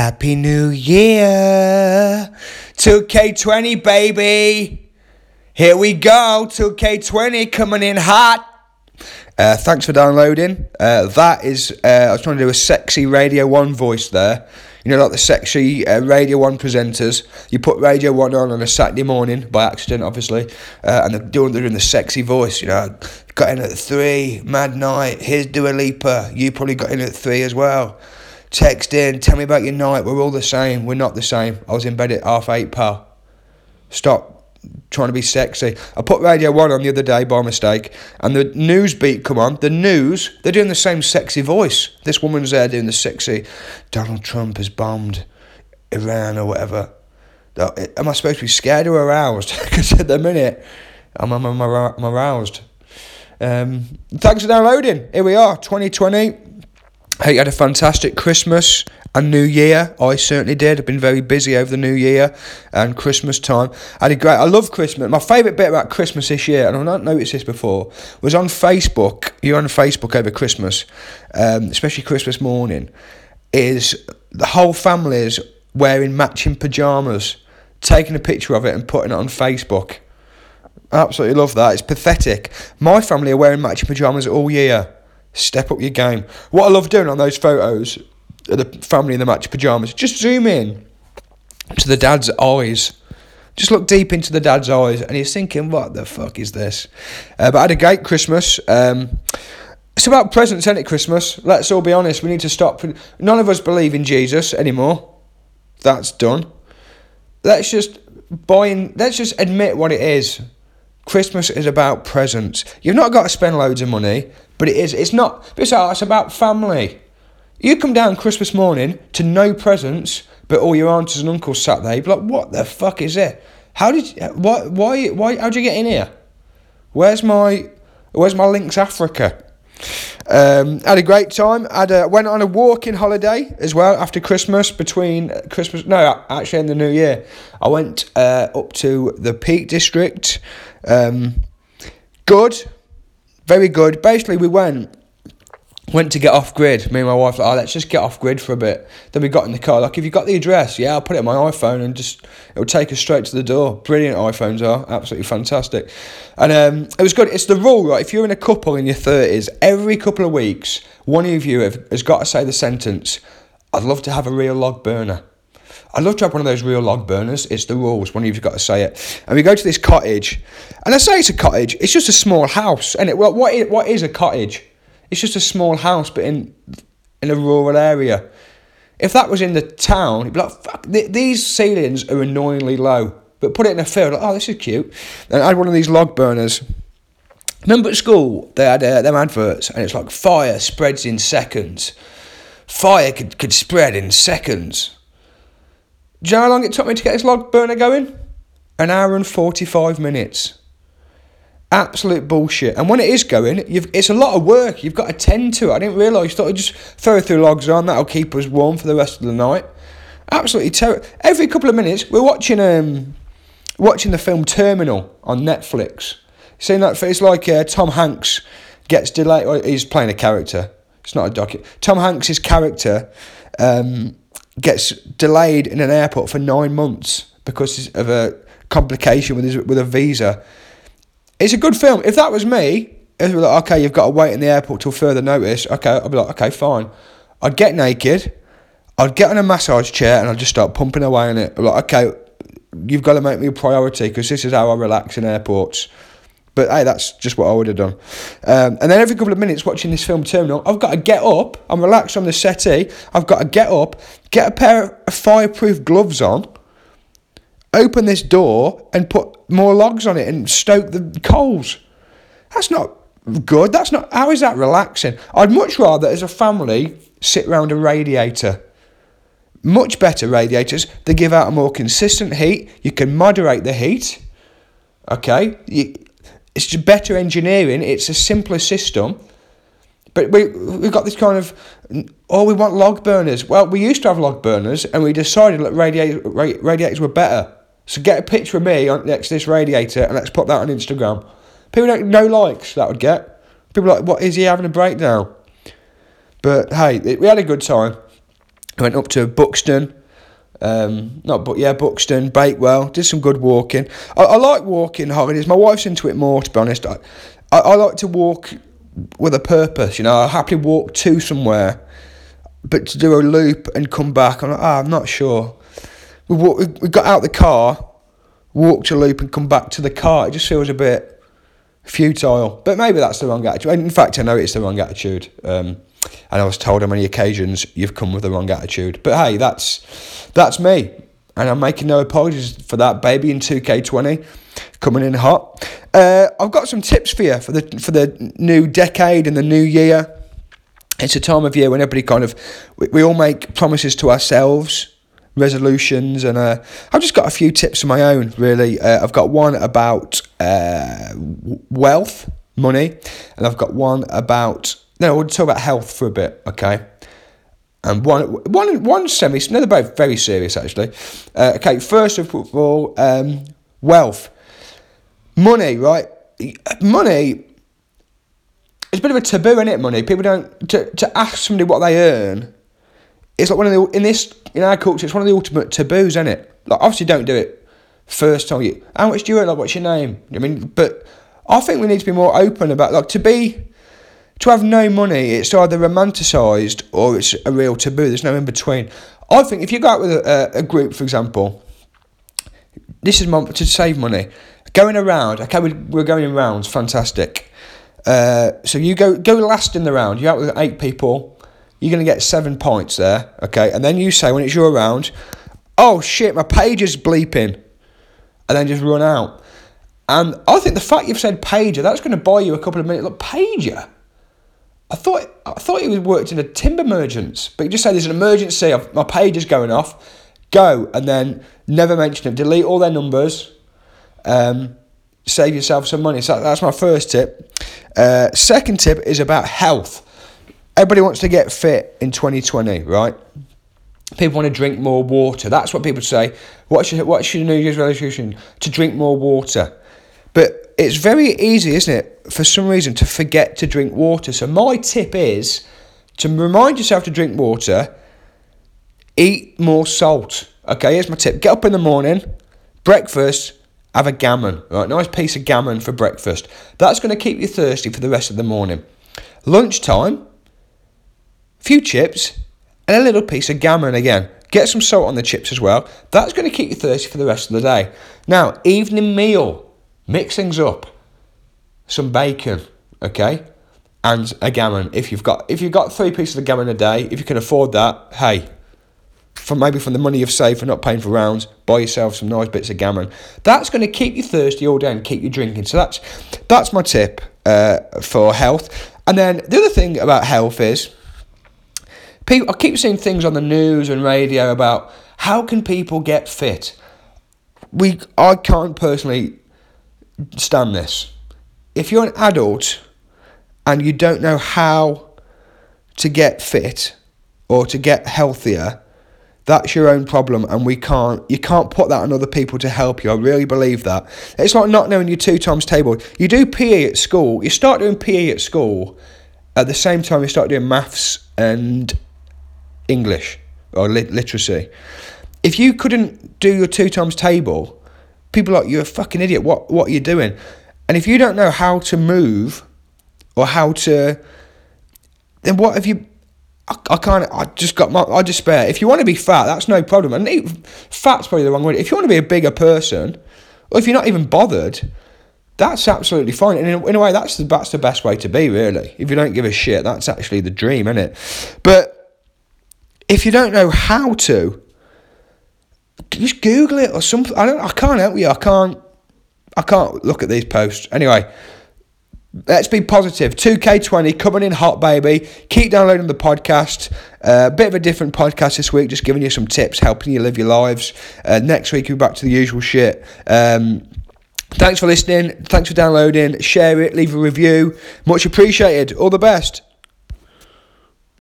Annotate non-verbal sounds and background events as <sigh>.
Happy New Year! 2K20, baby! Here we go, 2K20 coming in hot! Uh, thanks for downloading. Uh, that is, uh, I was trying to do a sexy Radio 1 voice there. You know, like the sexy uh, Radio 1 presenters. You put Radio 1 on on a Saturday morning, by accident, obviously, uh, and they're doing, they're doing the sexy voice, you know. Got in at 3, mad night, here's Dua Lipa. You probably got in at 3 as well. Text in, tell me about your night. We're all the same. We're not the same. I was in bed at half eight, pal. Stop trying to be sexy. I put Radio 1 on the other day by mistake, and the Newsbeat come on. The news, they're doing the same sexy voice. This woman's there doing the sexy, Donald Trump has bombed Iran or whatever. Am I supposed to be scared or aroused? <laughs> Because at the minute, I'm, I'm, I'm, aroused. Um, thanks for downloading. Here we are, 2020. Hope you had a fantastic Christmas and New Year. I certainly did. I've been very busy over the New Year and Christmas time. I had a great. I love Christmas. My favourite bit about Christmas this year, and I've not noticed this before, was on Facebook. You're on Facebook over Christmas, um, especially Christmas morning. Is the whole family is wearing matching pajamas, taking a picture of it and putting it on Facebook. I absolutely love that. It's pathetic. My family are wearing matching pajamas all year. Step up your game. What I love doing on those photos of the family in the match pajamas, just zoom in to the dad's eyes. Just look deep into the dad's eyes, and he's thinking, "What the fuck is this?" Uh, but I had a great Christmas. Um, it's about presents, isn't it? Christmas. Let's all be honest. We need to stop. None of us believe in Jesus anymore. That's done. Let's just buy Let's just admit what it is. Christmas is about presents. You've not got to spend loads of money, but it is. It's not. Besides, it's about family. You come down Christmas morning to no presents, but all your aunts and uncles sat there. You'd be like, "What the fuck is it? How did? Why? Why? Why? How'd you get in here? Where's my? Where's my Lynx Africa?" Um, had a great time. I had a, went on a walking holiday as well after Christmas. Between Christmas, no, actually in the New Year, I went uh, up to the Peak District. Um, good, very good. Basically, we went went to get off grid. Me and my wife like, oh, let's just get off grid for a bit. Then we got in the car. Like, if you got the address, yeah, I'll put it on my iPhone and just it'll take us straight to the door. Brilliant iPhones are absolutely fantastic, and um, it was good. It's the rule, right? If you're in a couple in your thirties, every couple of weeks, one of you have, has got to say the sentence, "I'd love to have a real log burner." I'd love to have one of those real log burners. It's the rules. One of you've got to say it. And we go to this cottage, and I say it's a cottage. It's just a small house, and it. Well, what is, what is a cottage? It's just a small house, but in in a rural area. If that was in the town, you'd be like, "Fuck, th- these ceilings are annoyingly low." But put it in a field, like, oh, this is cute. And I had one of these log burners. Remember at school, they had uh, them adverts, and it's like fire spreads in seconds. Fire could, could spread in seconds. Do you know how long it took me to get this log burner going? An hour and 45 minutes. Absolute bullshit. And when it is going, it's a lot of work. You've got to tend to it. I didn't realise. Thought I'd just throw few logs on. That'll keep us warm for the rest of the night. Absolutely terrible. Every couple of minutes, we're watching um, watching the film Terminal on Netflix. Seeing that? It's like uh, Tom Hanks gets delayed. He's playing a character. It's not a docu. Tom Hanks's character um, gets delayed in an airport for nine months because of a complication with his with a visa. It's a good film. If that was me, if like, okay, you've got to wait in the airport till further notice. Okay, I'd be like, okay, fine. I'd get naked. I'd get on a massage chair and I'd just start pumping away on it. I'm like, okay, you've got to make me a priority because this is how I relax in airports. But hey, that's just what I would have done. Um, and then every couple of minutes watching this film Terminal, I've got to get up. I'm relaxed on the settee. I've got to get up, get a pair of fireproof gloves on, open this door, and put more logs on it and stoke the coals. That's not good. That's not. How is that relaxing? I'd much rather, as a family, sit round a radiator. Much better radiators. They give out a more consistent heat. You can moderate the heat. Okay. You, it's just better engineering. It's a simpler system. But we we've got this kind of oh we want log burners. Well, we used to have log burners, and we decided that radiator, radiators were better. So get a picture of me next to this radiator, and let's put that on Instagram. People don't no likes that would get. People like what is he having a breakdown? But hey, we had a good time. went up to Buxton. Um, not but yeah, Buxton, Bakewell. Did some good walking. I, I like walking holidays. My wife's into it more, to be honest. I, I, I like to walk with a purpose. You know, I happily walk to somewhere, but to do a loop and come back, I'm like, ah, I'm not sure. We, walk, we, we got out the car, walked a loop and come back to the car. It just feels a bit futile. But maybe that's the wrong attitude. In fact, I know it's the wrong attitude. Um, and I was told on many occasions you've come with the wrong attitude. But hey, that's that's me, and I'm making no apologies for that. Baby in 2K20 coming in hot. Uh, I've got some tips for you for the for the new decade and the new year. It's a time of year when everybody kind of we, we all make promises to ourselves resolutions and uh, I've just got a few tips of my own really uh, I've got one about uh, wealth money and I've got one about no, we'll talk about health for a bit, okay? And one, one, one semi. No, they're both very serious actually. Uh, okay, first of all, um, wealth, money, right? Money. It's a bit of a taboo, isn't it? Money. People don't to, to ask somebody what they earn. It's like one of the in this in our culture. It's one of the ultimate taboos, isn't it? Like obviously, don't do it first time you. How much do you earn? Like, what's your name? I mean, but I think we need to be more open about like to be to have no money, it's either romanticised or it's a real taboo. There's no in between. I think if you go out with a, a group, for example, this is my, to save money. Going around, okay, we're going in rounds, fantastic. Uh, so you go go last in the round. You're out with eight people. You're gonna get seven points there, okay. And then you say when it's your round, oh shit, my page is bleeping, and then just run out. And I think the fact you've said pager, that's going to buy you a couple of minutes. Look, pager. I thought I thought he worked in a timber merchants, but he just said there's an emergency. My page is going off. Go and then never mention it. Delete all their numbers. Um, save yourself some money. So that's my first tip. Uh, second tip is about health. Everybody wants to get fit in 2020, right? People want to drink more water. That's what people say. What's your, what's your New Year's resolution? To drink more water. It's very easy, isn't it, for some reason to forget to drink water. So my tip is to remind yourself to drink water, eat more salt. Okay, here's my tip. Get up in the morning, breakfast, have a gammon. Right, nice piece of gammon for breakfast. That's going to keep you thirsty for the rest of the morning. Lunchtime, few chips, and a little piece of gammon again. Get some salt on the chips as well. That's going to keep you thirsty for the rest of the day. Now, evening meal. Mix things up. Some bacon, okay, and a gammon. If you've got if you've got three pieces of gammon a day, if you can afford that, hey, from maybe from the money you've saved for not paying for rounds, buy yourself some nice bits of gammon. That's going to keep you thirsty all day and keep you drinking. So that's that's my tip uh, for health. And then the other thing about health is, people I keep seeing things on the news and radio about how can people get fit. We I can't personally stand this. If you're an adult and you don't know how to get fit or to get healthier, that's your own problem and we can't you can't put that on other people to help you. I really believe that. It's like not knowing your two times table. You do PE at school, you start doing PE at school at the same time you start doing maths and English or lit- literacy. If you couldn't do your two times table, people are like, you're a fucking idiot. What what are you doing? And if you don't know how to move or how to, then what have you? I, I can't. I just got my. I despair. If you want to be fat, that's no problem. And fat's probably the wrong word. If you want to be a bigger person, or if you're not even bothered, that's absolutely fine. And in, in a way, that's the that's the best way to be. Really, if you don't give a shit, that's actually the dream, isn't it? But if you don't know how to, just Google it or something. I don't. I can't help you. I can't. I can't look at these posts. Anyway, let's be positive. 2K20 coming in hot, baby. Keep downloading the podcast. A uh, bit of a different podcast this week, just giving you some tips, helping you live your lives. Uh, next week, we'll be back to the usual shit. Um, thanks for listening. Thanks for downloading. Share it. Leave a review. Much appreciated. All the best.